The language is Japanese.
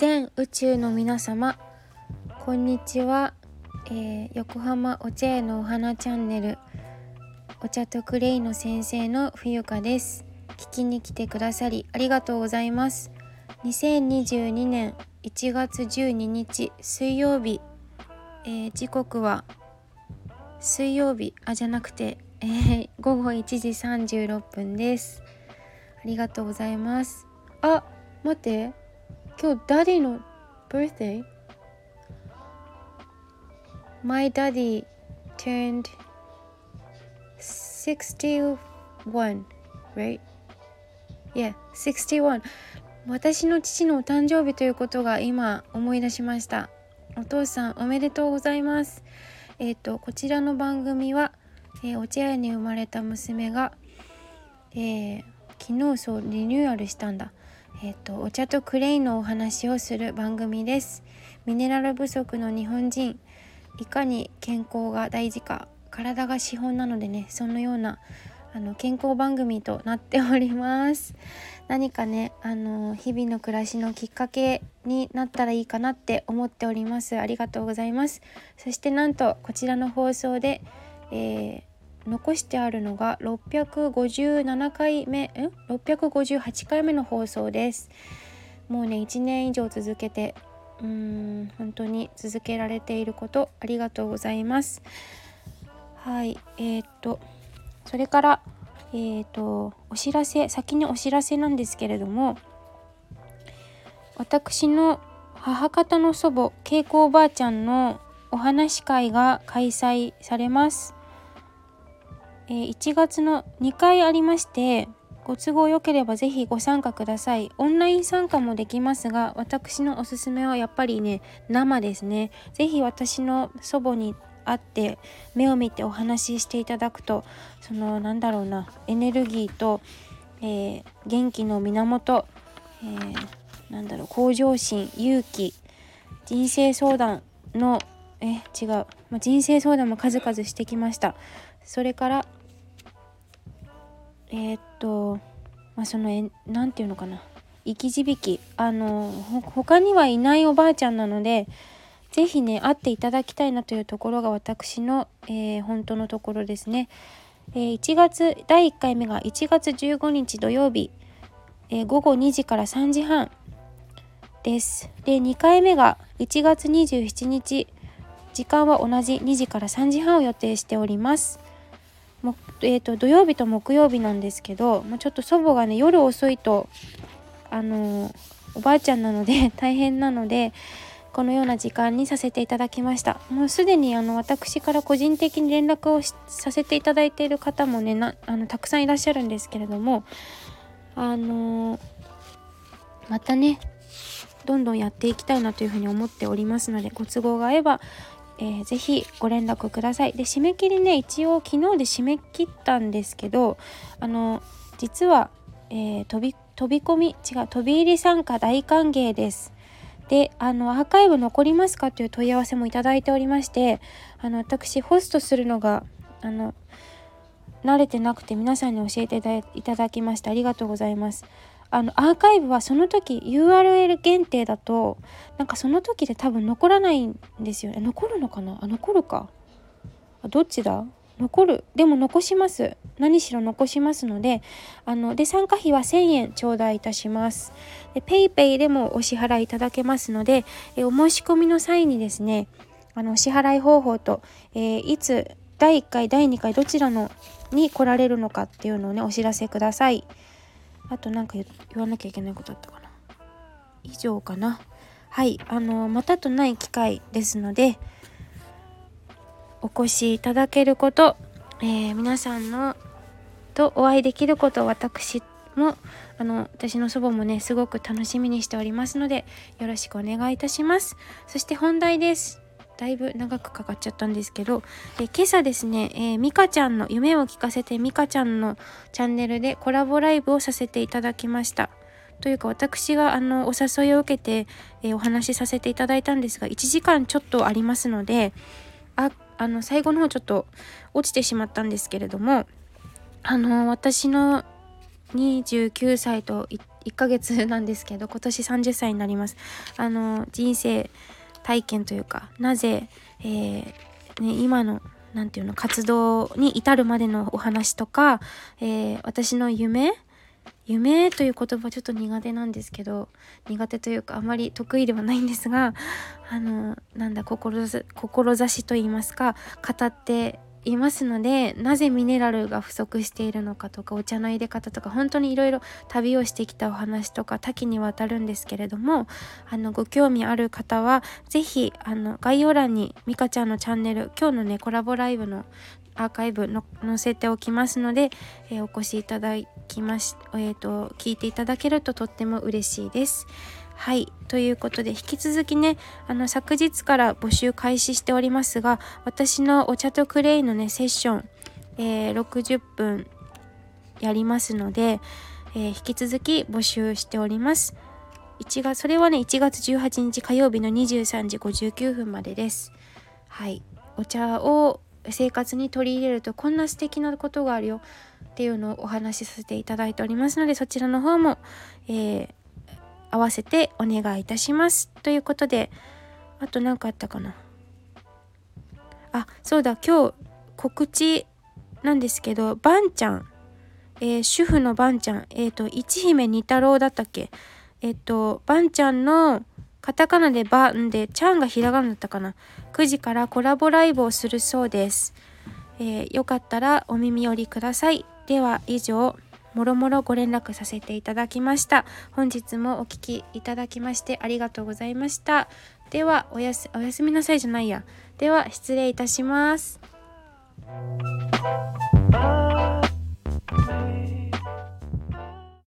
全宇宙の皆様こんにちは、えー、横浜お茶屋のお花チャンネルお茶とクレイの先生の冬香です。聞きに来てくださりありがとうございます。2022年1月12日水曜日、えー、時刻は水曜日。あじゃなくて、えー、午後1時36分です。ありがとうございます。あ待って。今日 daddy の birthday? My daddy turned 61 right? Yeah 61私の父のお誕生日ということが今思い出しました。お父さんおめでとうございます。えっ、ー、とこちらの番組は、えー、お茶屋に生まれた娘が、えー、昨日そうリニューアルしたんだ。えっ、とお茶とクレイのお話をする番組です。ミネラル不足の日本人。いかに健康が大事か。体が資本なのでねそのようなあの健康番組となっております。何かねあの日々の暮らしのきっかけになったらいいかなって思っております。ありがとうございます。そしてなんとこちらの放送で、えー、残してあるのが657回目ん？658回目の放送です。もうね1年以上続けてうーん本当に続けられていることありがとうございます。はいえー、っとそれからえーと、お知らせ先にお知らせなんですけれども私の母方の祖母恵子おばあちゃんのお話会が開催されます、え、1月の2回ありましてご都合よければぜひご参加ください。オンライン参加もできますが私のおすすめはやっぱりね生ですね。ぜひ私の祖母に会って目を見てお話ししていただくとそのなんだろうなエネルギーと、えー、元気の源、えー、なんだろう向上心勇気人生相談のえ違う、まあ、人生相談も数々してきました。それからえー、っとまあそのえなんていうのかな生き字引あの他にはいないおばあちゃんなので是非ね会っていただきたいなというところが私の、えー、本当のところですね。えー、1月第1回目が1月15日土曜日、えー、午後2時から3時半です。で2回目が1月27日時間は同じ2時から3時半を予定しております。もえーと、土曜日と木曜日なんですけど、まあ、ちょっと祖母がね夜遅いとあのー、おばあちゃんなので 大変なのでこのような時間にさせていただきました。もうすでにあの私から個人的に連絡をさせていただいている方もねなあのたくさんいらっしゃるんですけれどもあのー、またねどんどんやっていきたいなというふうに思っておりますのでご都合が合えばえー、ぜひご連絡ください。で締め切りね一応昨日で締め切ったんですけどあの実は、えー、飛び飛び込み違う飛び入り参加大歓迎です。であのアーカイブ残りますかという問い合わせもいただいておりましてあの私ホストするのがあの慣れてなくて皆さんに教えていただきましてありがとうございます。あのアーカイブはその時 URL 限定だとなんかその時で多分残らないんですよね。残るのかな？あ残るか。あどっちだ？残る。でも残します。何しろ残しますのであので参加費は1000円頂戴いたします。で PayPay でもお支払いいただけますのでえお申し込みの際にですねあの支払い方法と、えー、いつ第1回第2回どちらのに来られるのかっていうのをねお知らせください。あと何か言わなきゃいけないことあったかな。以上かな。はいあのまたとない機会ですのでお越しいただけること、えー、皆さんのとお会いできることを私もあの私の祖母もねすごく楽しみにしておりますのでよろしくお願いいたします。そして本題です。だいぶ長くかかっちゃったんですけど、え今朝ですね、えー、ミカちゃんの夢を聞かせてミカちゃんのチャンネルでコラボライブをさせていただきました。というか私があのお誘いを受けて、えー、お話しさせていただいたんですが1時間ちょっとありますのでああの最後の方ちょっと落ちてしまったんですけれどもあの私の29歳と1ヶ月なんですけど今年30歳になります。あの人生体験というかなぜ、えー、ね、今の何て言うの活動に至るまでのお話とか、えー、私の夢夢という言葉ちょっと苦手なんですけど苦手というかあまり得意ではないんですがあのなんだ志と言いますか語っていますのでなぜミネラルが不足しているのかとかお茶の入れ方とか本当にいろいろ旅をしてきたお話とか多岐にわたるんですけれどもあのご興味ある方は是非あの概要欄にミカちゃんのチャンネル今日のねコラボライブのアーカイブの載せておきますので、えー、お越しいただきまし、えーと聞いていただけるととっても嬉しいです。はい。ということで引き続きねあの昨日から募集開始しておりますが私のお茶とクレイのねセッション、えー、60分やりますので、えー、引き続き募集しております。1月それはね1月18日火曜日の23時59分までです。はい。お茶を生活に取り入れるとこんな素敵なことがあるよっていうのをお話しさせていただいておりますのでそちらの方も、えー、合わせてお願いいたします。ということで、あと何かあったかな。あ、そうだ、今日告知なんですけど、ばんちゃん、えー、主婦のばんちゃん、えっ、ー、と、一姫二太郎だったっけ？えっ、ー、と、ばんちゃんのカタカナでばんで、ちゃんがひらがなだったかな。9時からコラボライブをするそうです。えよかったらお耳寄りください。では以上。もろもろご連絡させていただきました。本日もお聴きいただきましてありがとうございました。ではおやすおやすみなさいじゃないや。では失礼いたします。